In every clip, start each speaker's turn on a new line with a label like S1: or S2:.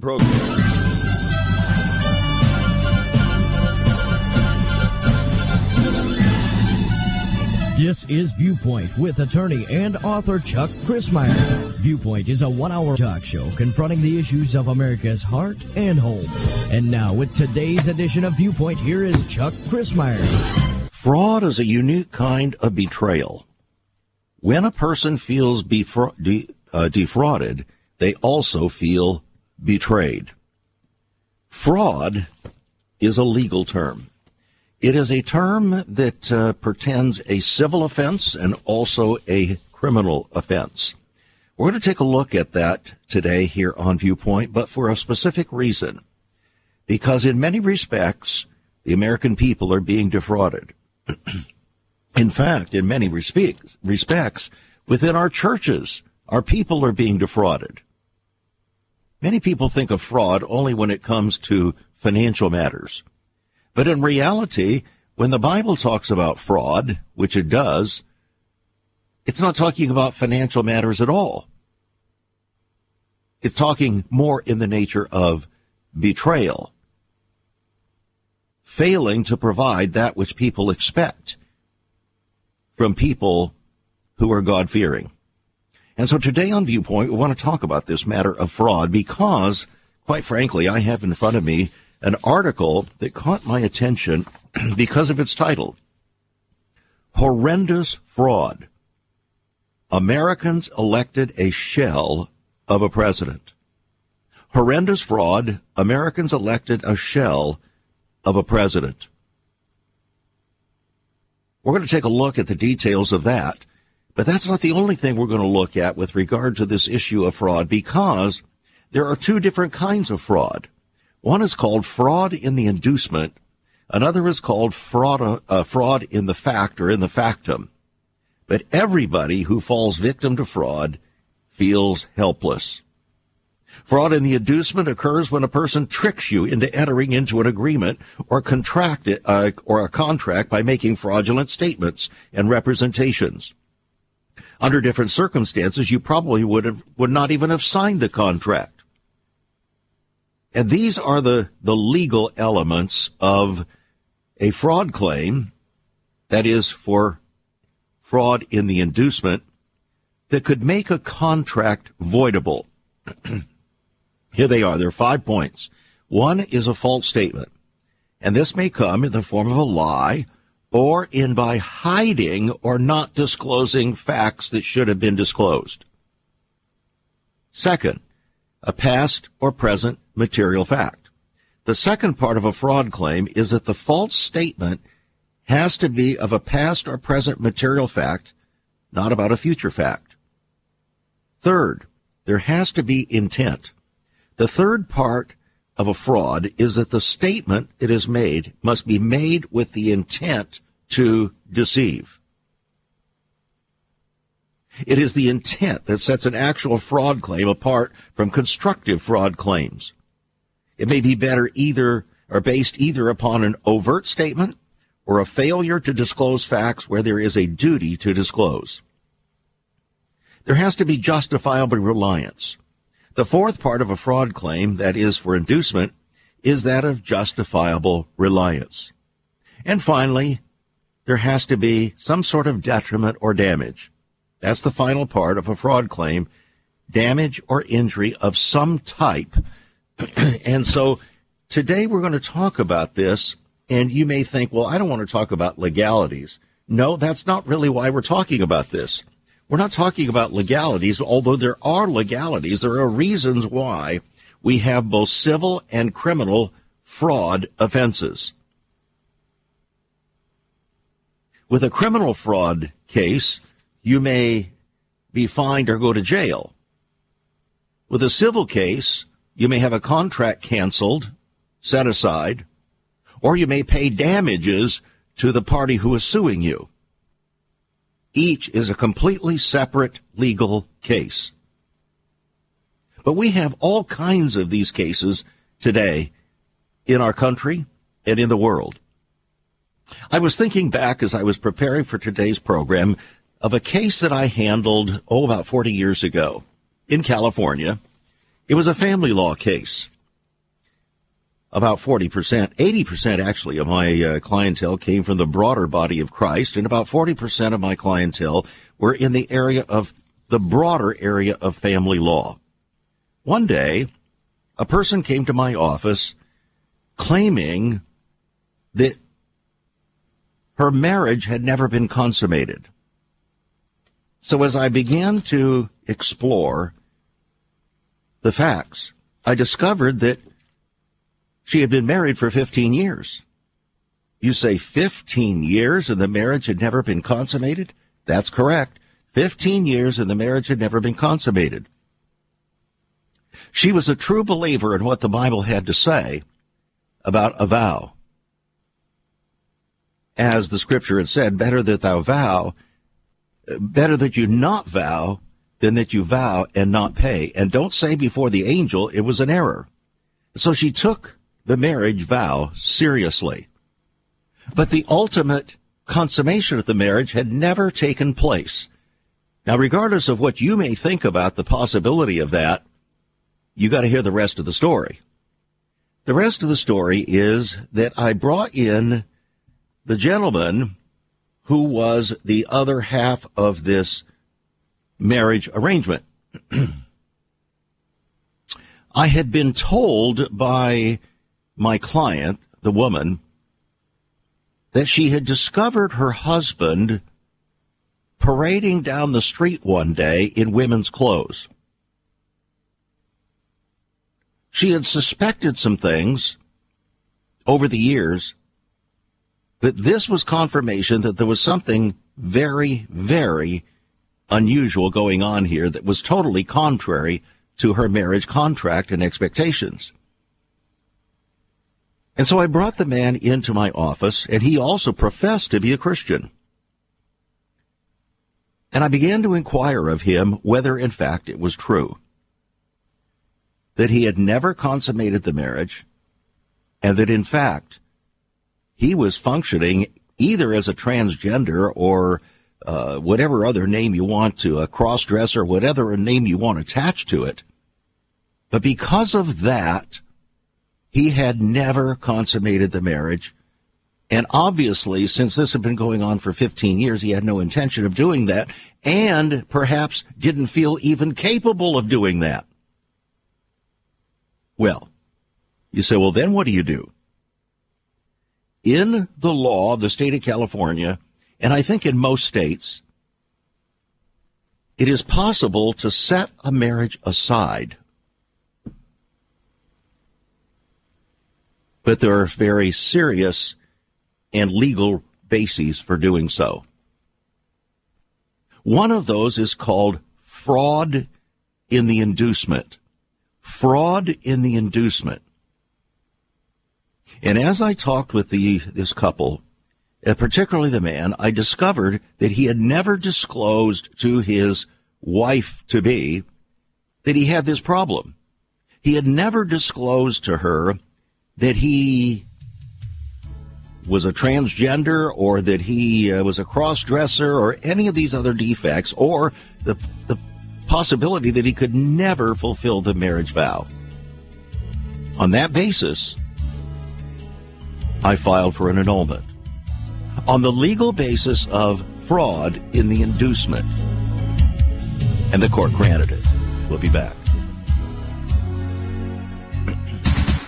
S1: program.
S2: This is Viewpoint with attorney and author Chuck Crismier. Viewpoint is a one hour talk show confronting the issues of America's heart and home. And now, with today's edition of Viewpoint, here is Chuck Crismier.
S3: Fraud is a unique kind of betrayal. When a person feels befra- de- uh, defrauded, they also feel betrayed. Fraud is a legal term. It is a term that uh, pretends a civil offense and also a criminal offense. We're going to take a look at that today here on Viewpoint, but for a specific reason. Because in many respects, the American people are being defrauded. in fact, in many respects, within our churches, our people are being defrauded. Many people think of fraud only when it comes to financial matters. But in reality, when the Bible talks about fraud, which it does, it's not talking about financial matters at all. It's talking more in the nature of betrayal, failing to provide that which people expect from people who are God fearing. And so today on Viewpoint, we want to talk about this matter of fraud because, quite frankly, I have in front of me an article that caught my attention because of its title. Horrendous Fraud. Americans elected a shell of a president. Horrendous fraud. Americans elected a shell of a president. We're going to take a look at the details of that, but that's not the only thing we're going to look at with regard to this issue of fraud because there are two different kinds of fraud. One is called fraud in the inducement. Another is called fraud, uh, fraud in the fact or in the factum. But everybody who falls victim to fraud feels helpless. Fraud in the inducement occurs when a person tricks you into entering into an agreement or contract uh, or a contract by making fraudulent statements and representations. Under different circumstances, you probably would have would not even have signed the contract. And these are the, the legal elements of a fraud claim that is for fraud in the inducement that could make a contract voidable. Here they are. There are five points. One is a false statement. And this may come in the form of a lie or in by hiding or not disclosing facts that should have been disclosed. Second, a past or present material fact. The second part of a fraud claim is that the false statement has to be of a past or present material fact, not about a future fact. Third, there has to be intent. The third part of a fraud is that the statement it is made must be made with the intent to deceive. It is the intent that sets an actual fraud claim apart from constructive fraud claims. It may be better either or based either upon an overt statement or a failure to disclose facts where there is a duty to disclose. There has to be justifiable reliance. The fourth part of a fraud claim, that is for inducement, is that of justifiable reliance. And finally, there has to be some sort of detriment or damage. That's the final part of a fraud claim. Damage or injury of some type. and so today we're going to talk about this. And you may think, well, I don't want to talk about legalities. No, that's not really why we're talking about this. We're not talking about legalities, although there are legalities. There are reasons why we have both civil and criminal fraud offenses. With a criminal fraud case, you may be fined or go to jail. With a civil case, you may have a contract canceled, set aside, or you may pay damages to the party who is suing you. Each is a completely separate legal case. But we have all kinds of these cases today in our country and in the world. I was thinking back as I was preparing for today's program of a case that I handled, oh, about 40 years ago in California. It was a family law case. About 40%, 80% actually of my uh, clientele came from the broader body of Christ, and about 40% of my clientele were in the area of the broader area of family law. One day, a person came to my office claiming that her marriage had never been consummated. So as I began to explore the facts, I discovered that she had been married for 15 years. You say 15 years and the marriage had never been consummated? That's correct. 15 years and the marriage had never been consummated. She was a true believer in what the Bible had to say about a vow. As the scripture had said, better that thou vow, better that you not vow than that you vow and not pay. And don't say before the angel it was an error. So she took the marriage vow seriously. But the ultimate consummation of the marriage had never taken place. Now, regardless of what you may think about the possibility of that, you got to hear the rest of the story. The rest of the story is that I brought in the gentleman who was the other half of this marriage arrangement. I had been told by my client, the woman, that she had discovered her husband parading down the street one day in women's clothes. She had suspected some things over the years, but this was confirmation that there was something very, very unusual going on here that was totally contrary to her marriage contract and expectations. And so I brought the man into my office, and he also professed to be a Christian. And I began to inquire of him whether, in fact, it was true that he had never consummated the marriage, and that, in fact, he was functioning either as a transgender or uh, whatever other name you want to, a cross-dresser, whatever a name you want attached to it. But because of that, he had never consummated the marriage. And obviously, since this had been going on for 15 years, he had no intention of doing that and perhaps didn't feel even capable of doing that. Well, you say, well, then what do you do? In the law of the state of California, and I think in most states, it is possible to set a marriage aside but there are very serious and legal bases for doing so. One of those is called fraud in the inducement. Fraud in the inducement. And as I talked with the, this couple, uh, particularly the man, I discovered that he had never disclosed to his wife to be that he had this problem. He had never disclosed to her that he was a transgender or that he uh, was a cross dresser or any of these other defects or the, the possibility that he could never fulfill the marriage vow. On that basis, I filed for an annulment. On the legal basis of fraud in the inducement. And the court granted it. We'll be back.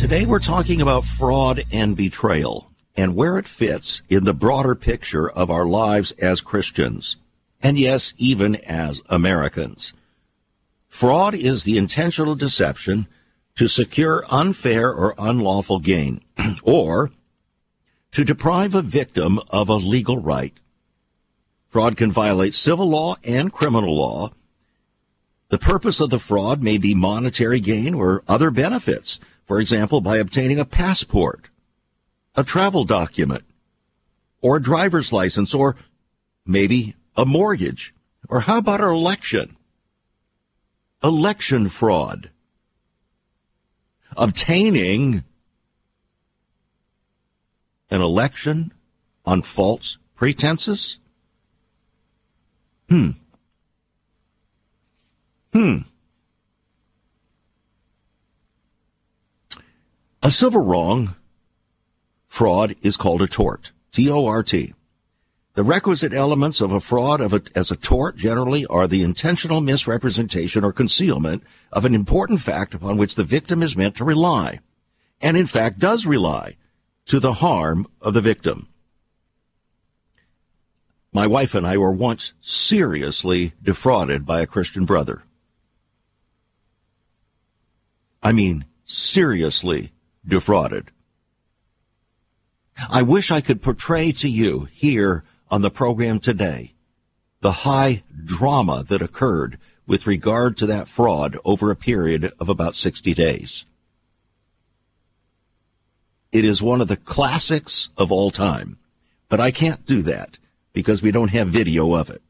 S3: Today we're talking about fraud and betrayal and where it fits in the broader picture of our lives as Christians. And yes, even as Americans. Fraud is the intentional deception to secure unfair or unlawful gain, or to deprive a victim of a legal right. Fraud can violate civil law and criminal law. The purpose of the fraud may be monetary gain or other benefits. For example, by obtaining a passport, a travel document, or a driver's license, or maybe a mortgage. Or how about an election? Election fraud. Obtaining an election on false pretenses? Hmm. Hmm. A civil wrong, fraud, is called a tort. T-O-R-T. The requisite elements of a fraud of a, as a tort generally are the intentional misrepresentation or concealment of an important fact upon which the victim is meant to rely, and in fact does rely, to the harm of the victim. My wife and I were once seriously defrauded by a Christian brother. I mean, seriously defrauded. I wish I could portray to you here on the program today the high drama that occurred with regard to that fraud over a period of about 60 days. It is one of the classics of all time, but I can't do that because we don't have video of it.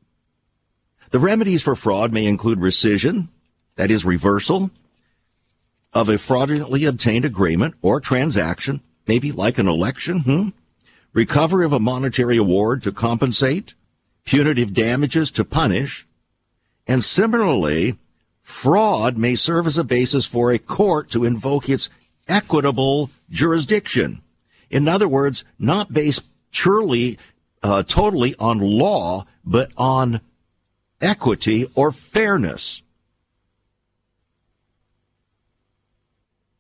S3: The remedies for fraud may include rescission, that is reversal, of a fraudulently obtained agreement or transaction, maybe like an election, hmm? recovery of a monetary award to compensate, punitive damages to punish, and similarly, fraud may serve as a basis for a court to invoke its equitable jurisdiction. In other words, not based purely uh, totally on law, but on equity or fairness.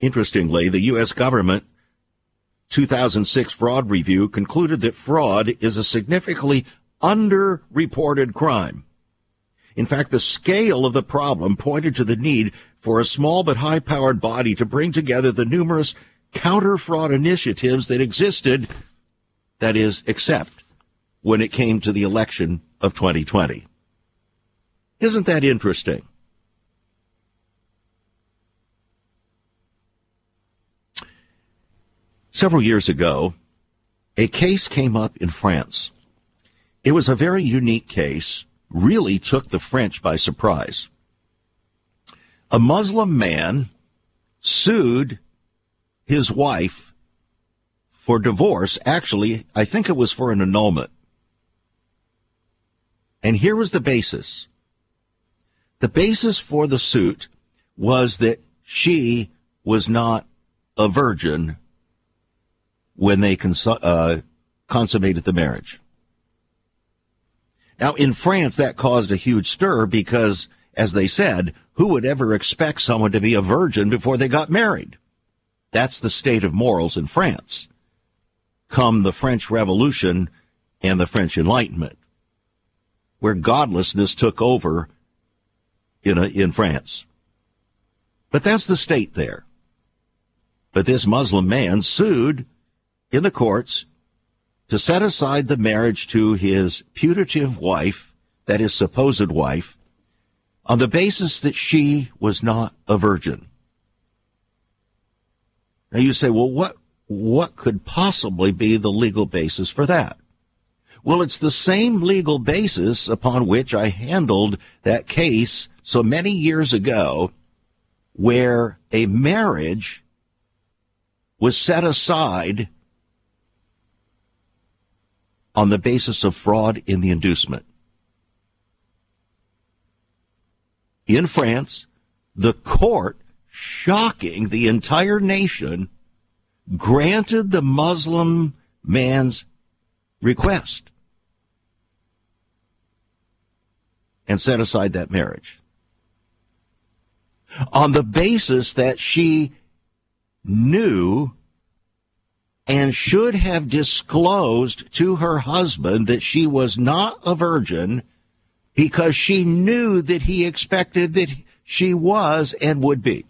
S3: Interestingly, the U.S. government 2006 fraud review concluded that fraud is a significantly underreported crime. In fact, the scale of the problem pointed to the need for a small but high powered body to bring together the numerous counter fraud initiatives that existed, that is, except when it came to the election of 2020. Isn't that interesting? Several years ago, a case came up in France. It was a very unique case, really took the French by surprise. A Muslim man sued his wife for divorce. Actually, I think it was for an annulment. And here was the basis. The basis for the suit was that she was not a virgin when they cons- uh, consummated the marriage. Now, in France, that caused a huge stir because, as they said, who would ever expect someone to be a virgin before they got married? That's the state of morals in France. Come the French Revolution and the French Enlightenment where godlessness took over in, a, in France. But that's the state there. But this Muslim man sued in the courts to set aside the marriage to his putative wife, that is supposed wife, on the basis that she was not a virgin. Now you say, well, what, what could possibly be the legal basis for that? Well, it's the same legal basis upon which I handled that case so many years ago where a marriage was set aside on the basis of fraud in the inducement. In France, the court, shocking the entire nation, granted the Muslim man's request. and set aside that marriage. On the basis that she knew and should have disclosed to her husband that she was not a virgin because she knew that he expected that she was and would be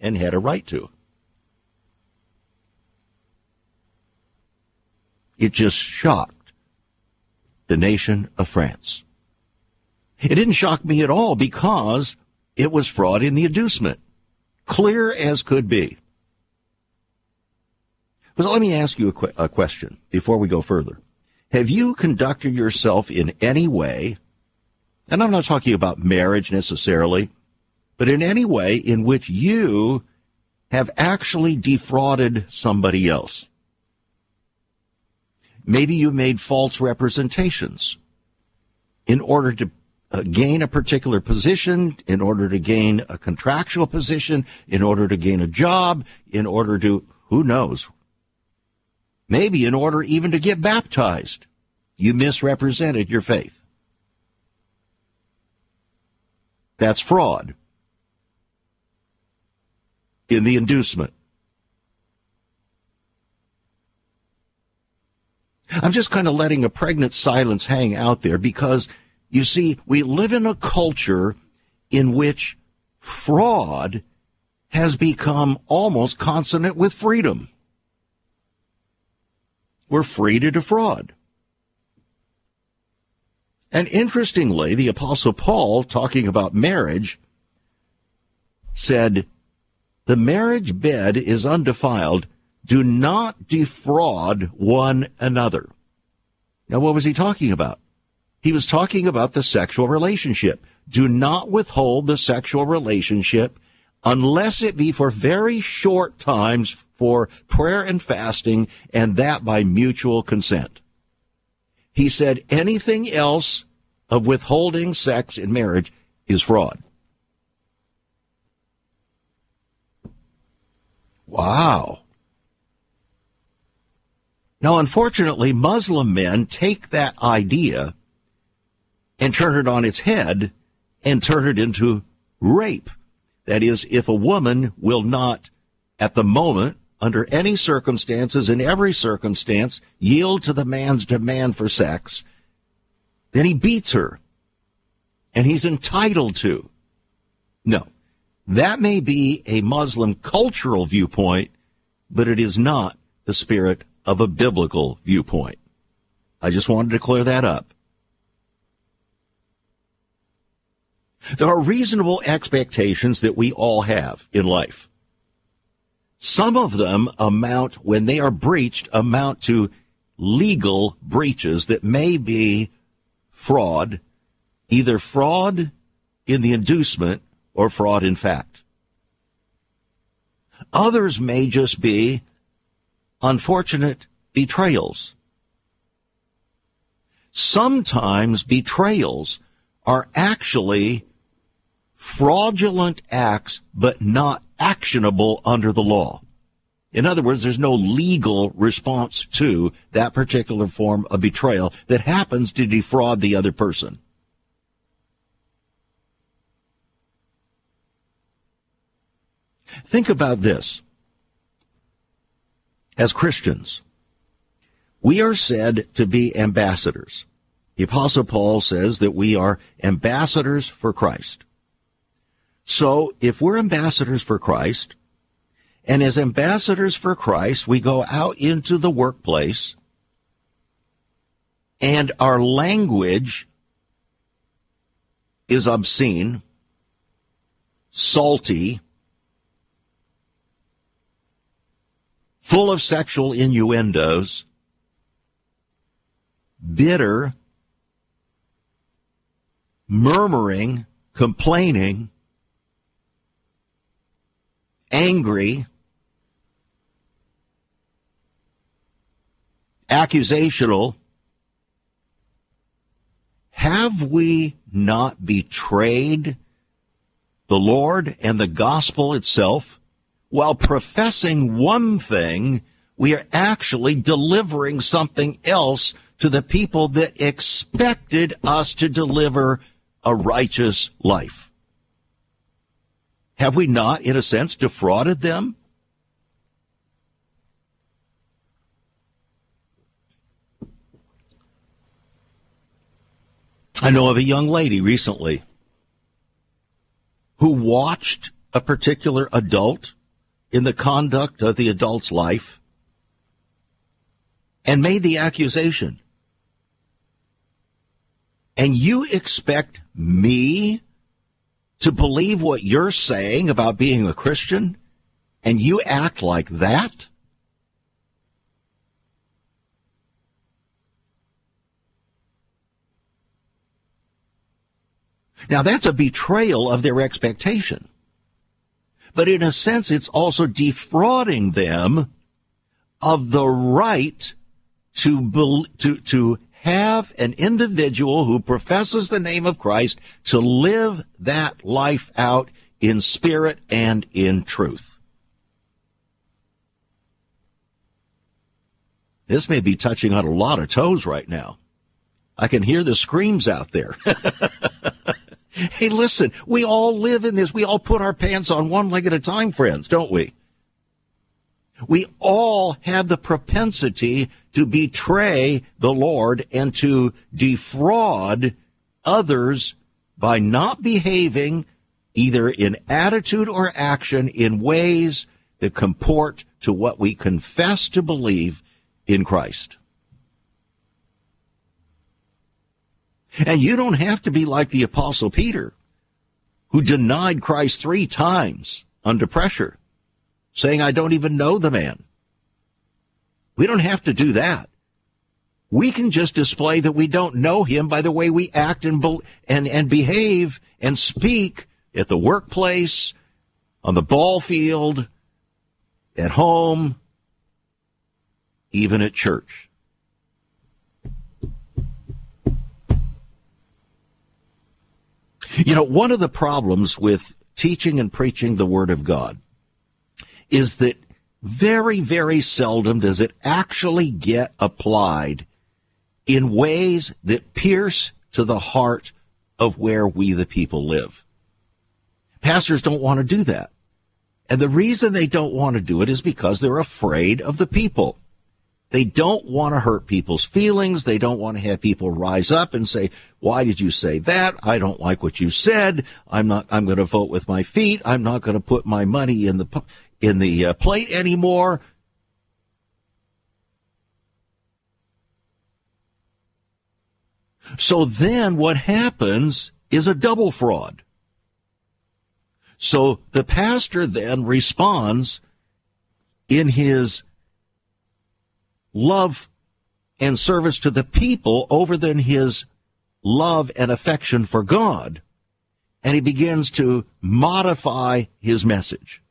S3: and had a right to. It just shocked the nation of France. It didn't shock me at all because it was fraud in the inducement. Clear as could be. But let me ask you a, qu- a question before we go further. Have you conducted yourself in any way, and I'm not talking about marriage necessarily, but in any way in which you have actually defrauded somebody else? Maybe you made false representations in order to uh, gain a particular position, in order to gain a contractual position, in order to gain a job, in order to, who knows, maybe in order even to get baptized. You misrepresented your faith. That's fraud in the inducement. I'm just kind of letting a pregnant silence hang out there because you see, we live in a culture in which fraud has become almost consonant with freedom. We're free to defraud. And interestingly, the apostle Paul, talking about marriage, said, the marriage bed is undefiled. Do not defraud one another. Now, what was he talking about? He was talking about the sexual relationship. Do not withhold the sexual relationship unless it be for very short times for prayer and fasting, and that by mutual consent. He said anything else of withholding sex in marriage is fraud. Wow. Now, unfortunately, Muslim men take that idea and turn it on its head and turn it into rape. That is, if a woman will not, at the moment, under any circumstances, in every circumstance, yield to the man's demand for sex, then he beats her. And he's entitled to. No. That may be a Muslim cultural viewpoint, but it is not the spirit of a biblical viewpoint. I just wanted to clear that up. There are reasonable expectations that we all have in life. Some of them amount, when they are breached, amount to legal breaches that may be fraud, either fraud in the inducement or fraud in fact. Others may just be unfortunate betrayals. Sometimes betrayals are actually fraudulent acts, but not actionable under the law. In other words, there's no legal response to that particular form of betrayal that happens to defraud the other person. Think about this. As Christians, we are said to be ambassadors. The apostle Paul says that we are ambassadors for Christ. So if we're ambassadors for Christ, and as ambassadors for Christ, we go out into the workplace and our language is obscene, salty, full of sexual innuendos, bitter, murmuring, complaining, angry, accusational, have we not betrayed the Lord and the gospel itself? While professing one thing, we are actually delivering something else to the people that expected us to deliver a righteous life. Have we not, in a sense, defrauded them? I know of a young lady recently who watched a particular adult in the conduct of the adult's life and made the accusation. And you expect me to believe what you're saying about being a Christian? And you act like that? Now that's a betrayal of their expectation. But in a sense, it's also defrauding them of the right to, to, to have an individual who professes the name of Christ to live that life out in spirit and in truth. This may be touching on a lot of toes right now. I can hear the screams out there. hey, listen, we all live in this. We all put our pants on one leg at a time, friends, don't we? We all have the propensity to betray the Lord and to defraud others by not behaving either in attitude or action in ways that comport to what we confess to believe in Christ. And you don't have to be like the apostle Peter, who denied Christ three times under pressure saying, I don't even know the man. We don't have to do that. We can just display that we don't know him by the way we act and, and, and behave and speak at the workplace, on the ball field, at home, even at church. You know, one of the problems with teaching and preaching the Word of God is that very, very seldom does it actually get applied in ways that pierce to the heart of where we the people live. Pastors don't want to do that. And the reason they don't want to do it is because they're afraid of the people. They don't want to hurt people's feelings. They don't want to have people rise up and say, why did you say that? I don't like what you said. I'm not, I'm going to vote with my feet. I'm not going to put my money in the, in the uh, plate anymore. So then what happens is a double fraud. So the pastor then responds in his love and service to the people over than his love and affection for God. And he begins to modify his message.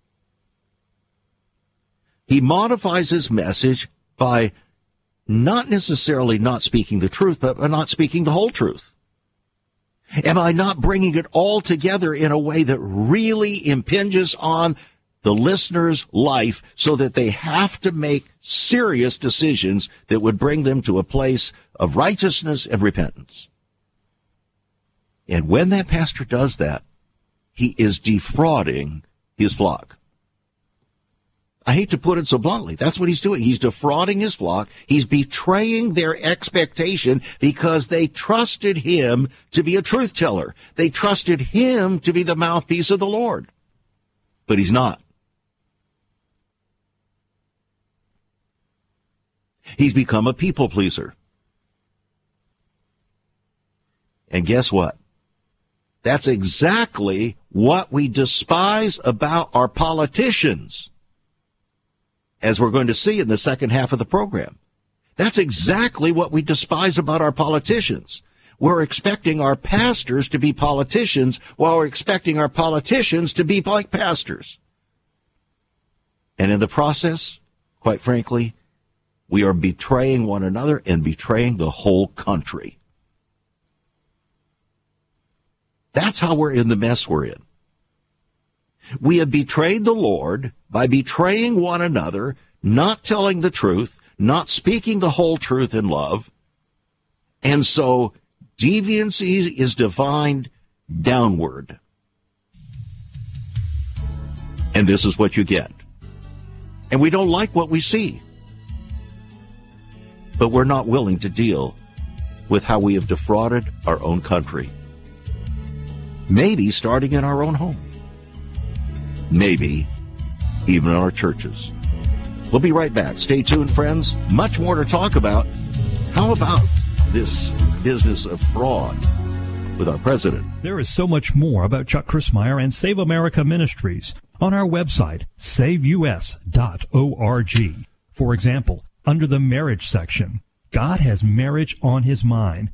S3: He modifies his message by not necessarily not speaking the truth, but not speaking the whole truth. Am I not bringing it all together in a way that really impinges on the listener's life so that they have to make serious decisions that would bring them to a place of righteousness and repentance? And when that pastor does that, he is defrauding his flock. I hate to put it so bluntly. That's what he's doing. He's defrauding his flock. He's betraying their expectation because they trusted him to be a truth teller. They trusted him to be the mouthpiece of the Lord. But he's not. He's become a people pleaser. And guess what? That's exactly what we despise about our politicians as we're going to see in the second half of the program. That's exactly what we despise about our politicians. We're expecting our pastors to be politicians while we're expecting our politicians to be like pastors. And in the process, quite frankly, we are betraying one another and betraying the whole country. That's how we're in the mess we're in. We have betrayed the Lord by betraying one another, not telling the truth, not speaking the whole truth in love. And so deviancy is defined downward. And this is what you get. And we don't like what we see. But we're not willing to deal with how we have defrauded our own country. Maybe starting in our own home maybe even our churches. We'll be right back. Stay tuned, friends. Much more to talk about. How about this business of fraud? with our president.
S4: There is so much more about Chuck Crismier and Save America Ministries on our website, saveus.org. For example, under the marriage section, God has marriage on his mind.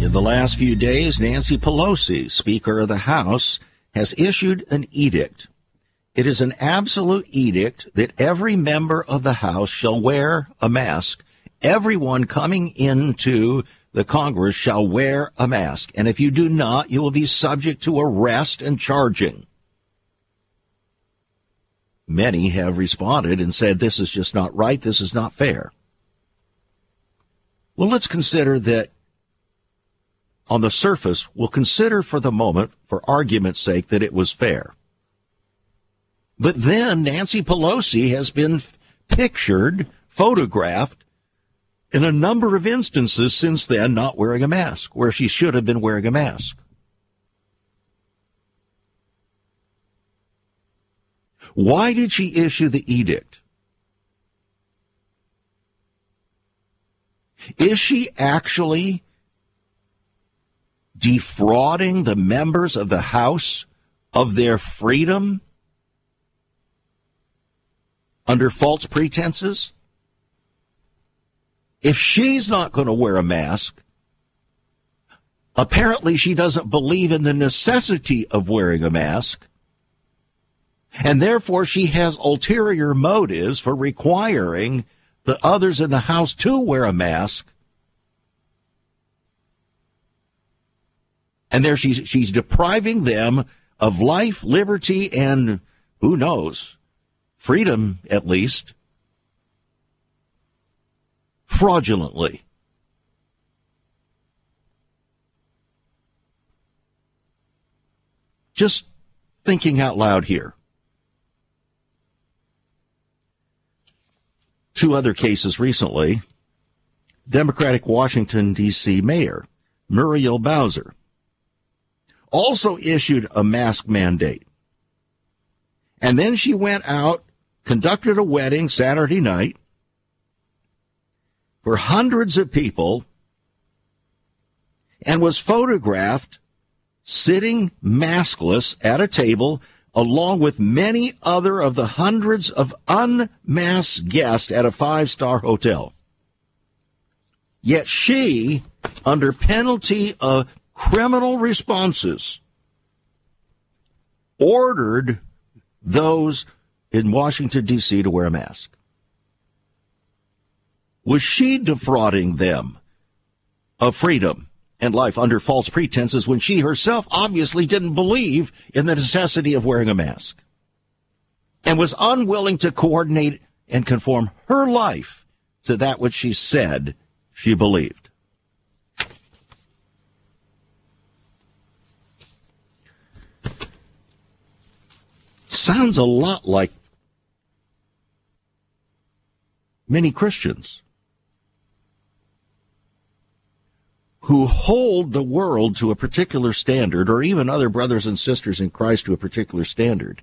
S3: In the last few days, Nancy Pelosi, Speaker of the House, has issued an edict. It is an absolute edict that every member of the House shall wear a mask. Everyone coming into the Congress shall wear a mask. And if you do not, you will be subject to arrest and charging. Many have responded and said, this is just not right. This is not fair. Well, let's consider that on the surface, we'll consider for the moment, for argument's sake, that it was fair. But then Nancy Pelosi has been pictured, photographed in a number of instances since then not wearing a mask, where she should have been wearing a mask. Why did she issue the edict? Is she actually defrauding the members of the House of their freedom under false pretenses? If she's not going to wear a mask, apparently she doesn't believe in the necessity of wearing a mask. And therefore she has ulterior motives for requiring the others in the house to wear a mask and there she's she's depriving them of life, liberty, and who knows, freedom at least, fraudulently. Just thinking out loud here. Two other cases recently. Democratic Washington, D.C. Mayor Muriel Bowser also issued a mask mandate. And then she went out, conducted a wedding Saturday night for hundreds of people and was photographed sitting maskless at a table along with many other of the hundreds of unmasked guests at a five star hotel. Yet she, under penalty of criminal responses ordered those in Washington, D.C. to wear a mask. Was she defrauding them of freedom and life under false pretenses when she herself obviously didn't believe in the necessity of wearing a mask and was unwilling to coordinate and conform her life to that which she said she believed? Sounds a lot like many Christians who hold the world to a particular standard, or even other brothers and sisters in Christ to a particular standard.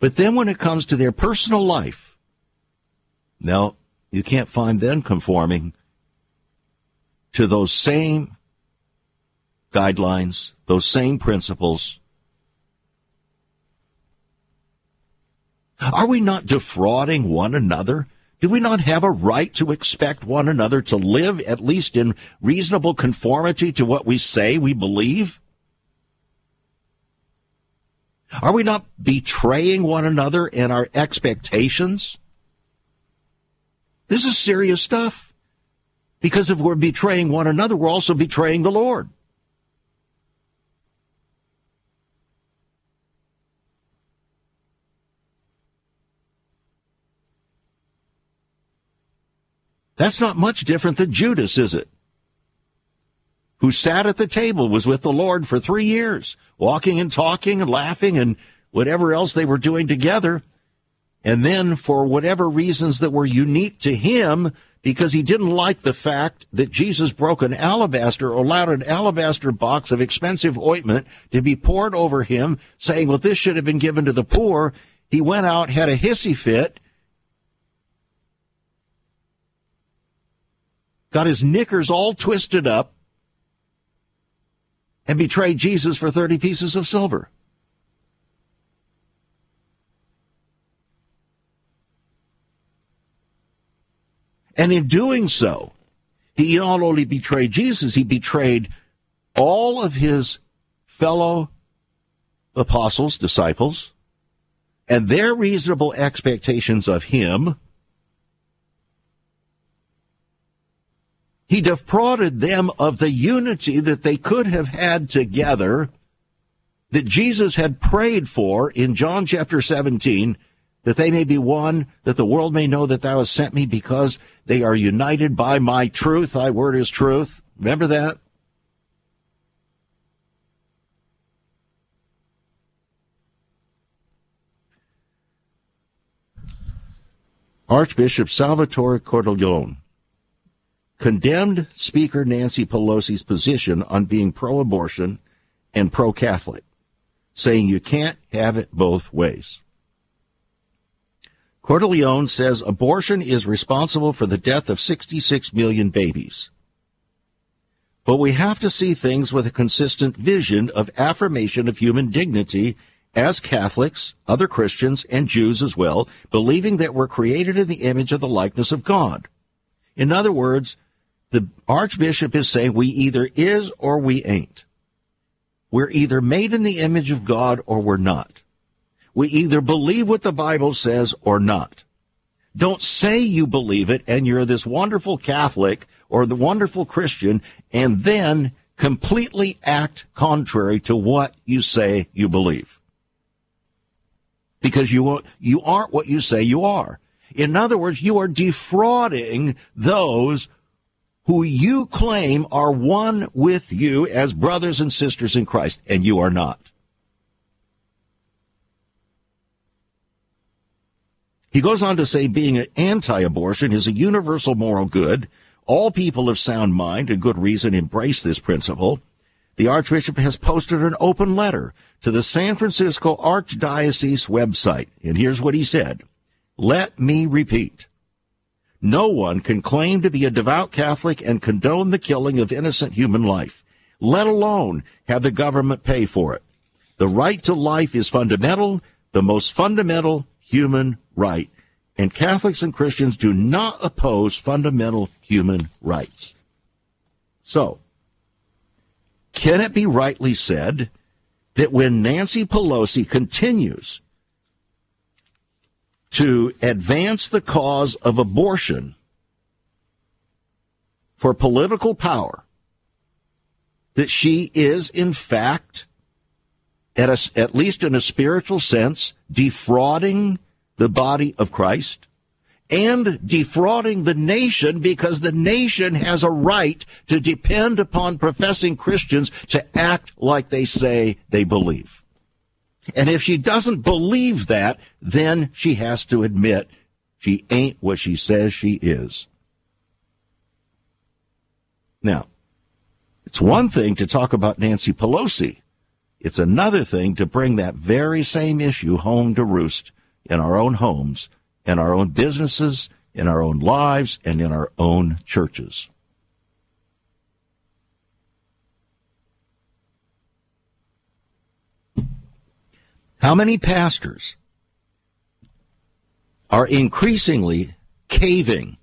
S3: But then when it comes to their personal life, now you can't find them conforming to those same guidelines, those same principles, Are we not defrauding one another? Do we not have a right to expect one another to live at least in reasonable conformity to what we say we believe? Are we not betraying one another in our expectations? This is serious stuff. Because if we're betraying one another, we're also betraying the Lord. That's not much different than Judas, is it? Who sat at the table, was with the Lord for three years, walking and talking and laughing and whatever else they were doing together. And then, for whatever reasons that were unique to him, because he didn't like the fact that Jesus broke an alabaster or allowed an alabaster box of expensive ointment to be poured over him, saying, well, this should have been given to the poor. He went out, had a hissy fit, got his knickers all twisted up, and betrayed Jesus for 30 pieces of silver. And in doing so, he not only betrayed Jesus, he betrayed all of his fellow apostles, disciples, and their reasonable expectations of him He defrauded them of the unity that they could have had together that Jesus had prayed for in John chapter 17, that they may be one, that the world may know that thou hast sent me because they are united by my truth. Thy word is truth. Remember that? Archbishop Salvatore Cordileone condemned Speaker Nancy Pelosi's position on being pro abortion and pro Catholic, saying you can't have it both ways. Cordileone says abortion is responsible for the death of 66 million babies. But we have to see things with a consistent vision of affirmation of human dignity as Catholics, other Christians, and Jews as well, believing that we're created in the image of the likeness of God. In other words, the Archbishop is saying we either is or we ain't. We're either made in the image of God or we're not. We either believe what the Bible says or not. Don't say you believe it and you're this wonderful Catholic or the wonderful Christian and then completely act contrary to what you say you believe. Because you, won't, you aren't what you say you are. In other words, you are defrauding those who you claim are one with you as brothers and sisters in Christ, and you are not. He goes on to say being an anti-abortion is a universal moral good. All people of sound mind and good reason embrace this principle. The Archbishop has posted an open letter to the San Francisco Archdiocese website. And here's what he said. Let me repeat. No one can claim to be a devout Catholic and condone the killing of innocent human life, let alone have the government pay for it. The right to life is fundamental, the most fundamental human right. And Catholics and Christians do not oppose fundamental human rights. So, can it be rightly said that when Nancy Pelosi continues to advance the cause of abortion for political power that she is in fact at, a, at least in a spiritual sense defrauding the body of Christ and defrauding the nation because the nation has a right to depend upon professing Christians to act like they say they believe. And if she doesn't believe that, then she has to admit she ain't what she says she is. Now, it's one thing to talk about Nancy Pelosi. It's another thing to bring that very same issue home to roost in our own homes, in our own businesses, in our own lives, and in our own churches. How many pastors are increasingly caving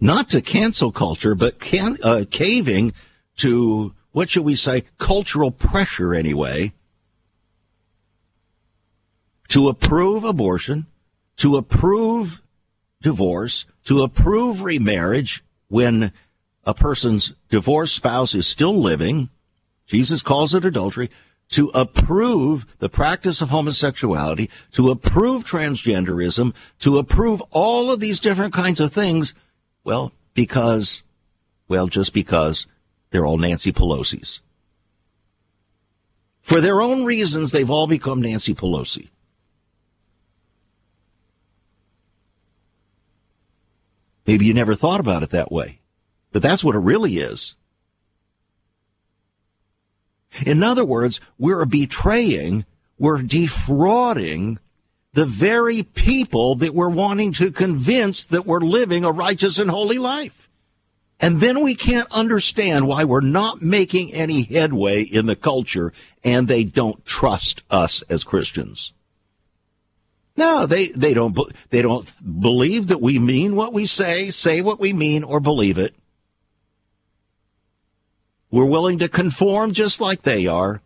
S3: not to cancel culture, but can, uh, caving to what should we say, cultural pressure anyway, to approve abortion, to approve divorce, to approve remarriage when a person's divorced spouse is still living. Jesus calls it adultery. To approve the practice of homosexuality, to approve transgenderism, to approve all of these different kinds of things. Well, because, well, just because they're all Nancy Pelosi's. For their own reasons, they've all become Nancy Pelosi. Maybe you never thought about it that way, but that's what it really is. In other words, we're betraying, we're defrauding the very people that we're wanting to convince that we're living a righteous and holy life. And then we can't understand why we're not making any headway in the culture and they don't trust us as Christians. No, they, they don't, they don't believe that we mean what we say, say what we mean, or believe it. We're willing to conform just like they are.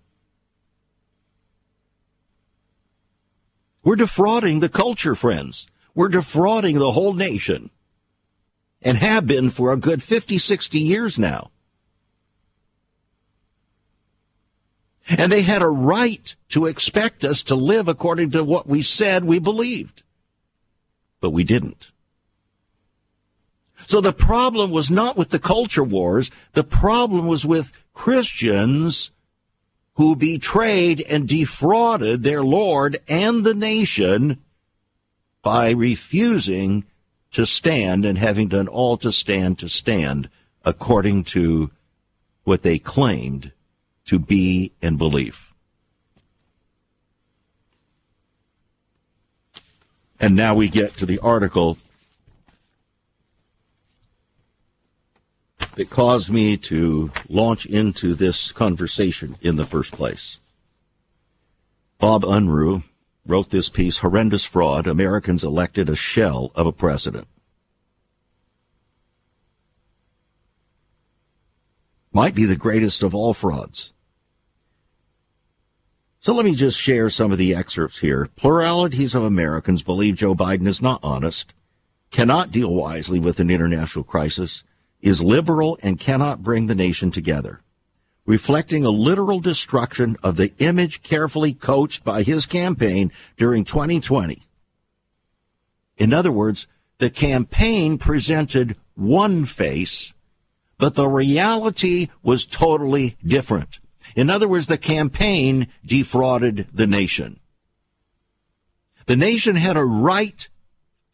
S3: We're defrauding the culture, friends. We're defrauding the whole nation and have been for a good 50, 60 years now. And they had a right to expect us to live according to what we said we believed. But we didn't. So the problem was not with the culture wars. The problem was with Christians who betrayed and defrauded their Lord and the nation by refusing to stand and having done all to stand to stand according to what they claimed to be and believe. And now we get to the article that caused me to launch into this conversation in the first place. Bob Unruh wrote this piece, Horrendous Fraud, Americans Elected a Shell of a President. Might be the greatest of all frauds. So let me just share some of the excerpts here. Pluralities of Americans believe Joe Biden is not honest, cannot deal wisely with an international crisis, is liberal and cannot bring the nation together, reflecting a literal destruction of the image carefully coached by his campaign during 2020. In other words, the campaign presented one face, but the reality was totally different. In other words, the campaign defrauded the nation. The nation had a right,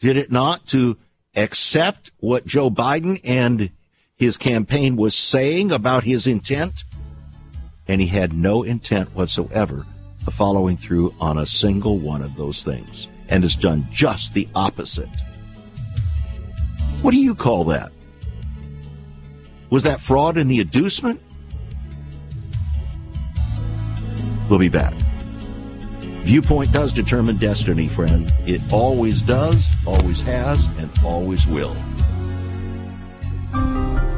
S3: did it not, to accept what Joe Biden and his campaign was saying about his intent, and he had no intent whatsoever of following through on a single one of those things, and has done just the opposite. What do you call that? Was that fraud in the inducement? We'll be back. Viewpoint does determine destiny, friend. It always does, always has, and always will.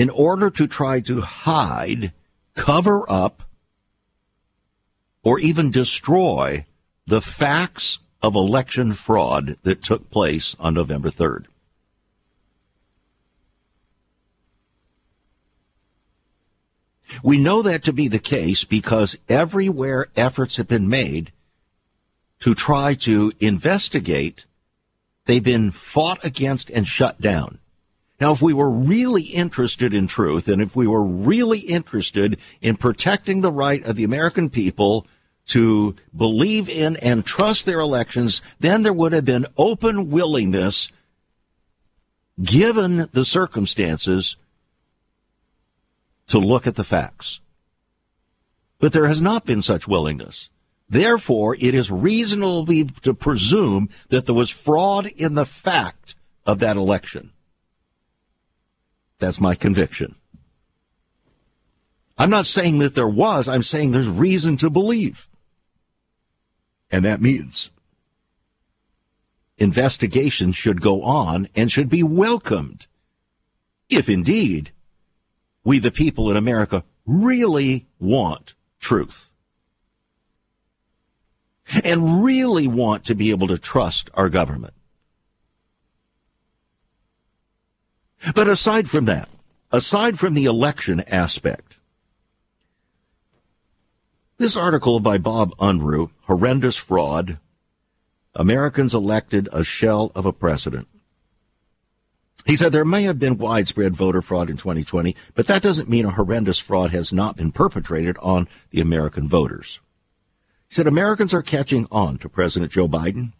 S3: in order to try to hide, cover up, or even destroy the facts of election fraud that took place on November 3rd. We know that to be the case because everywhere efforts have been made to try to investigate, they've been fought against and shut down. Now, if we were really interested in truth and if we were really interested in protecting the right of the American people to believe in and trust their elections, then there would have been open willingness, given the circumstances, to look at the facts. But there has not been such willingness. Therefore, it is reasonable to presume that there was fraud in the fact of that election. That's my conviction. I'm not saying that there was, I'm saying there's reason to believe. And that means investigations should go on and should be welcomed. If indeed we, the people in America, really want truth and really want to be able to trust our government. But aside from that, aside from the election aspect, this article by Bob Unruh, Horrendous Fraud, Americans Elected a Shell of a President. He said there may have been widespread voter fraud in 2020, but that doesn't mean a horrendous fraud has not been perpetrated on the American voters. He said Americans are catching on to President Joe Biden.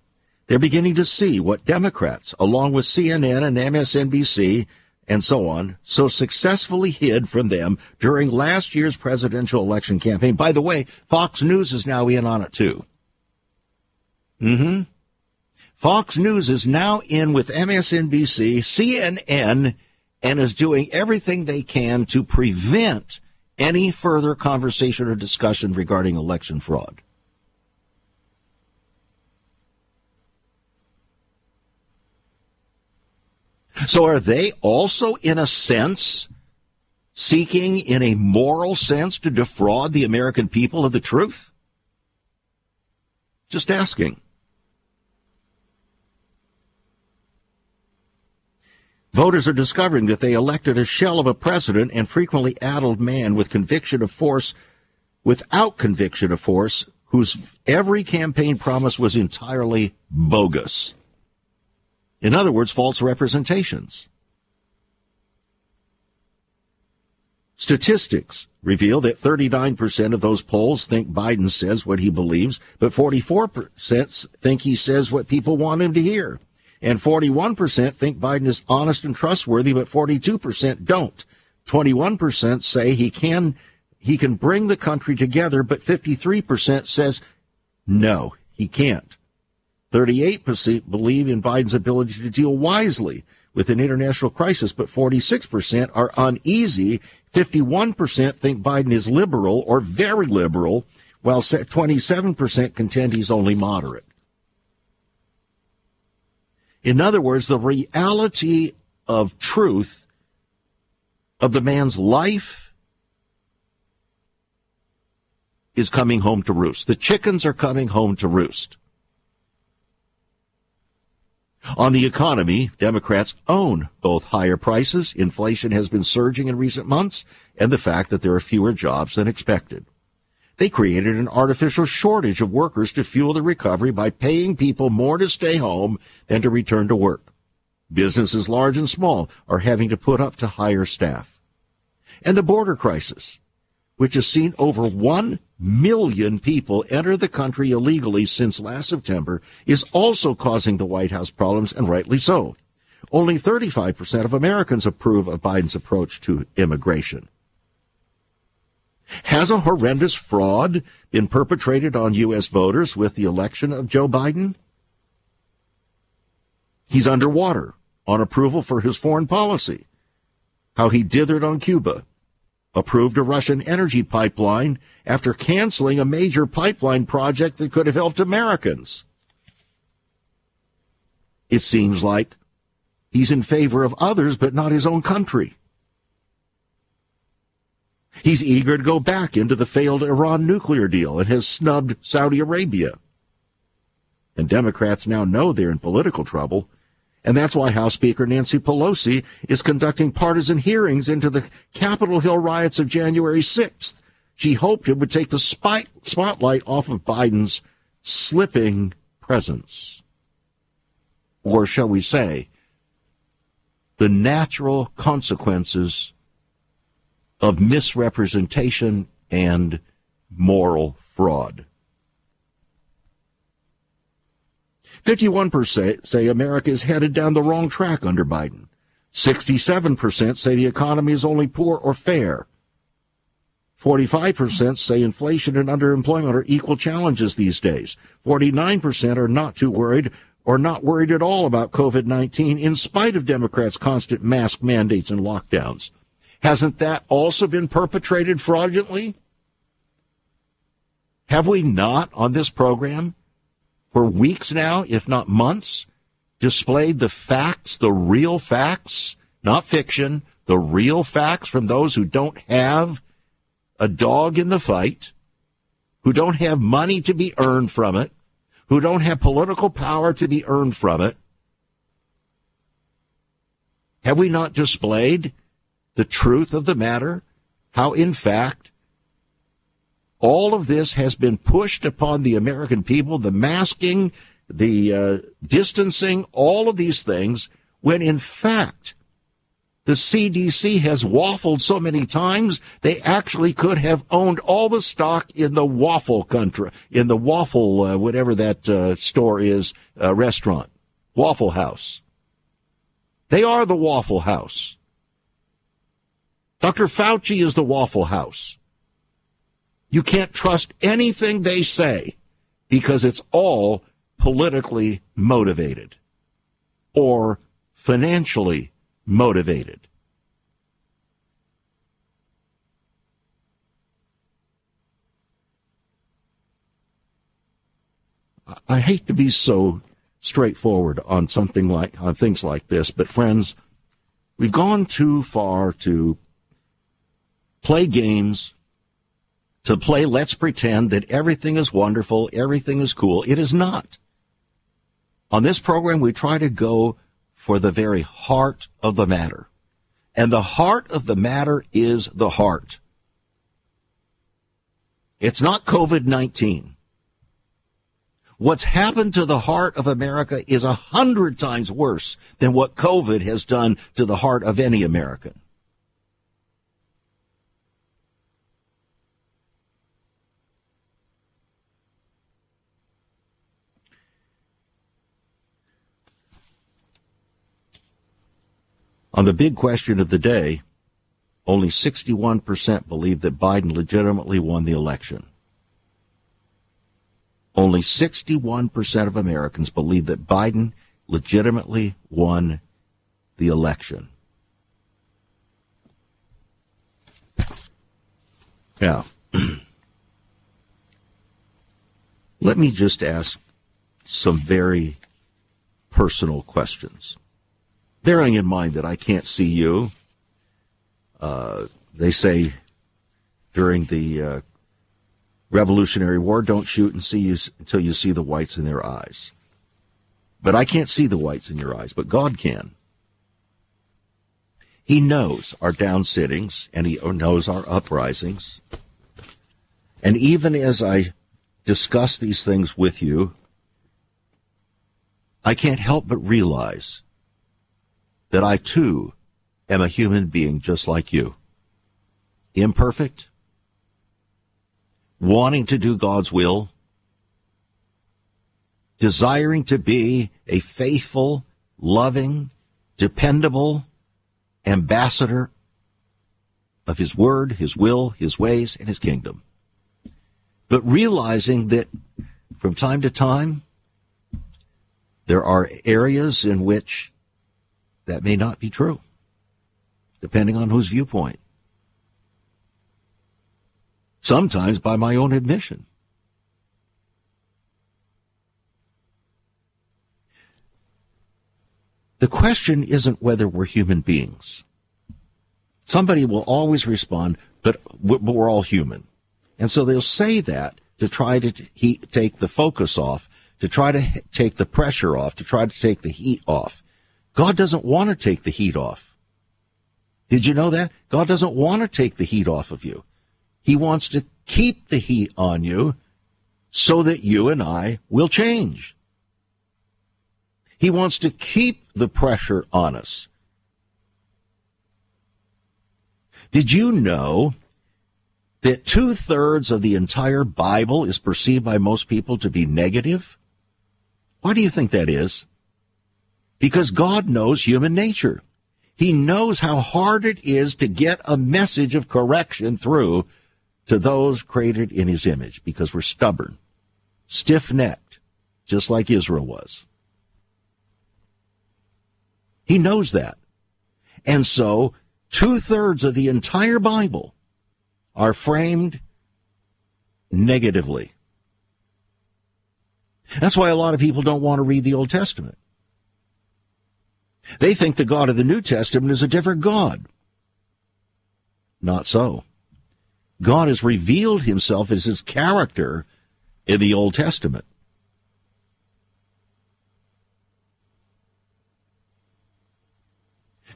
S3: They're beginning to see what Democrats, along with CNN and MSNBC and so on, so successfully hid from them during last year's presidential election campaign. By the way, Fox News is now in on it too. Mm-hmm. Fox News is now in with MSNBC, CNN, and is doing everything they can to prevent any further conversation or discussion regarding election fraud. So are they also, in a sense, seeking in a moral sense to defraud the American people of the truth? Just asking. Voters are discovering that they elected a shell of a president and frequently addled man with conviction of force without conviction of force, whose every campaign promise was entirely bogus. In other words, false representations. Statistics reveal that 39% of those polls think Biden says what he believes, but 44% think he says what people want him to hear. And 41% think Biden is honest and trustworthy, but 42% don't. 21% say he can, he can bring the country together, but 53% says no, he can't. 38% believe in Biden's ability to deal wisely with an international crisis, but 46% are uneasy. 51% think Biden is liberal or very liberal, while 27% contend he's only moderate. In other words, the reality of truth of the man's life is coming home to roost. The chickens are coming home to roost. On the economy, Democrats own both higher prices, inflation has been surging in recent months, and the fact that there are fewer jobs than expected. They created an artificial shortage of workers to fuel the recovery by paying people more to stay home than to return to work. Businesses large and small are having to put up to hire staff. And the border crisis, which has seen over 1 million people enter the country illegally since last September, is also causing the White House problems, and rightly so. Only 35% of Americans approve of Biden's approach to immigration. Has a horrendous fraud been perpetrated on U.S. voters with the election of Joe Biden? He's underwater on approval for his foreign policy. How he dithered on Cuba. Approved a Russian energy pipeline after canceling a major pipeline project that could have helped Americans. It seems like he's in favor of others, but not his own country. He's eager to go back into the failed Iran nuclear deal and has snubbed Saudi Arabia. And Democrats now know they're in political trouble And that's why House Speaker Nancy Pelosi is conducting partisan hearings into the Capitol Hill riots of January 6th. She hoped it would take the spotlight off of Biden's slipping presence. Or shall we say, the natural consequences of misrepresentation and moral fraud. 51% say America is headed down the wrong track under Biden. 67% say the economy is only poor or fair. 45% say inflation and underemployment are equal challenges these days. 49% are not too worried or not worried at all about COVID-19 in spite of Democrats' constant mask mandates and lockdowns. Hasn't that also been perpetrated fraudulently? Have we not on this program for weeks now, if not months, displayed the facts, the real facts, not fiction, the real facts from those who don't have a dog in the fight, who don't have money to be earned from it, who don't have political power to be earned from it? Have we not displayed the truth of the matter? How, in fact, all of this has been pushed upon the American people, the masking, the uh, distancing, all of these things, when in fact, the CDC has waffled so many times, they actually could have owned all the stock in the waffle country, in the waffle, uh, whatever that uh, store is, uh, restaurant, Waffle House. They are the Waffle House. Dr. Fauci is the Waffle House. You can't trust anything they say because it's all politically motivated or financially motivated. I hate to be so straightforward on something like on things like this, but friends, we've gone too far to play games, to play let's pretend that everything is wonderful, everything is cool. It is not. On this program, we try to go for the very heart of the matter. And the heart of the matter is the heart. It's not COVID-19. What's happened to the heart of America is a hundred times worse than what COVID has done to the heart of any American. On the big question of the day, only 61% believe that Biden legitimately won the election. Only 61% of Americans believe that Biden legitimately won the election. Now, let me just ask some very personal questions bearing in mind that I can't see you. Uh, they say during the uh, Revolutionary War, don't shoot and see you until you see the whites in their eyes. But I can't see the whites in your eyes, but God can. He knows our down sittings and he knows our uprisings. And even as I discuss these things with you, I can't help but realize that I too am a human being just like you. Imperfect, wanting to do God's will, desiring to be a faithful, loving, dependable ambassador of His Word, His will, His ways, and His kingdom. But realizing that from time to time, there are areas in which that may not be true, depending on whose viewpoint. Sometimes by my own admission. The question isn't whether we're human beings. Somebody will always respond, but we're all human. And so they'll say that to try to take the focus off, to try to take the pressure off, to try to take the heat off God doesn't want to take the heat off. Did you know that? God doesn't want to take the heat off of you. He wants to keep the heat on you so that you and I will change. He wants to keep the pressure on us. Did you know that two thirds of the entire Bible is perceived by most people to be negative? Why do you think that is? Because God knows human nature. He knows how hard it is to get a message of correction through to those created in his image because we're stubborn, stiff necked, just like Israel was. He knows that. And so two thirds of the entire Bible are framed negatively. That's why a lot of people don't want to read the Old Testament. They think the God of the New Testament is a different God. Not so. God has revealed himself as his character in the Old Testament.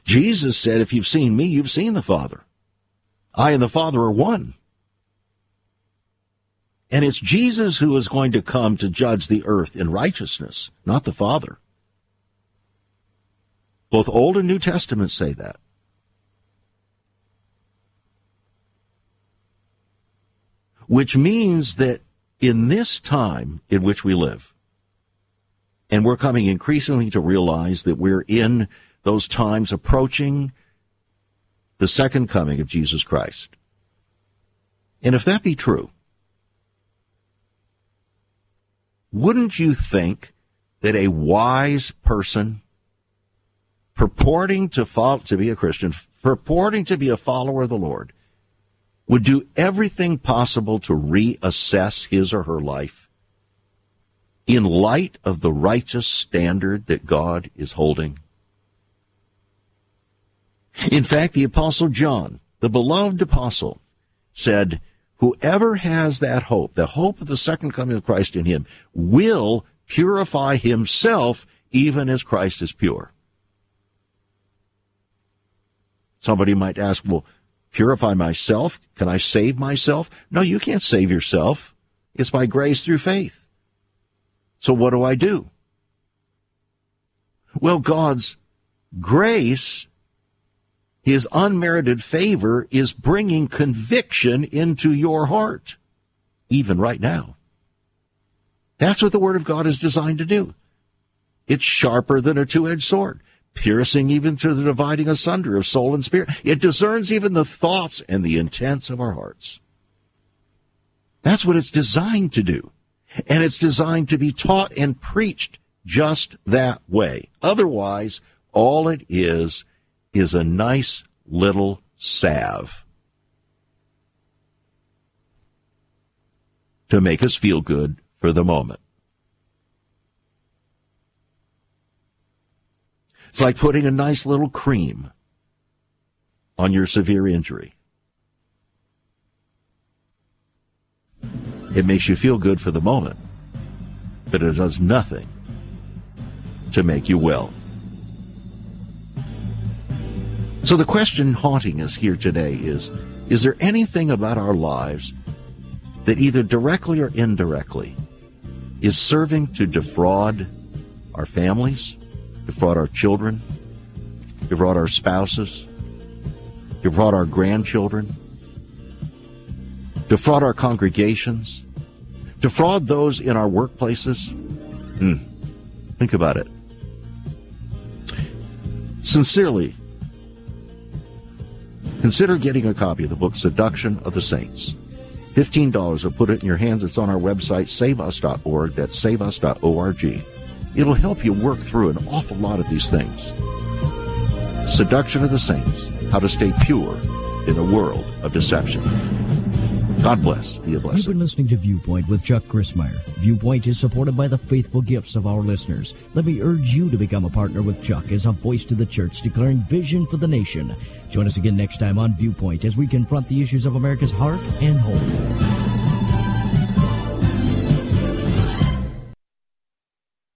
S3: Jesus said, If you've seen me, you've seen the Father. I and the Father are one. And it's Jesus who is going to come to judge the earth in righteousness, not the Father. Both Old and New Testaments say that. Which means that in this time in which we live, and we're coming increasingly to realize that we're in those times approaching the second coming of Jesus Christ. And if that be true, wouldn't you think that a wise person purporting to follow, to be a Christian, purporting to be a follower of the Lord, would do everything possible to reassess his or her life in light of the righteous standard that God is holding? In fact, the apostle John, the beloved apostle, said, whoever has that hope, the hope of the second coming of Christ in him, will purify himself even as Christ is pure. Somebody might ask, well, purify myself? Can I save myself? No, you can't save yourself. It's by grace through faith. So what do I do? Well, God's grace his unmerited favor is bringing conviction into your heart, even right now. That's what the Word of God is designed to do. It's sharper than a two-edged sword, piercing even to the dividing asunder of soul and spirit. It discerns even the thoughts and the intents of our hearts. That's what it's designed to do. And it's designed to be taught and preached just that way. Otherwise, all it is is a nice little salve to make us feel good for the moment. It's like putting a nice little cream on your severe injury. It makes you feel good for the moment, but it does nothing to make you well. So the question haunting us here today is Is there anything about our lives that either directly or indirectly is serving to defraud our families, defraud our children, defraud our spouses, defraud our grandchildren, defraud our congregations, defraud those in our workplaces? Hmm. Think about it. Sincerely, Consider getting a copy of the book Seduction of the Saints. $15 will put it in your hands. It's on our website, saveus.org. That's saveus.org. It'll help you work through an awful lot of these things. Seduction of the Saints How to Stay Pure in a World of Deception. God bless. Be a blessing.
S2: You've been listening to Viewpoint with Chuck Crismier. Viewpoint is supported by the faithful gifts of our listeners. Let me urge you to become a partner with Chuck as a voice to the church declaring vision for the nation. Join us again next time on Viewpoint as we confront the issues of America's heart and home.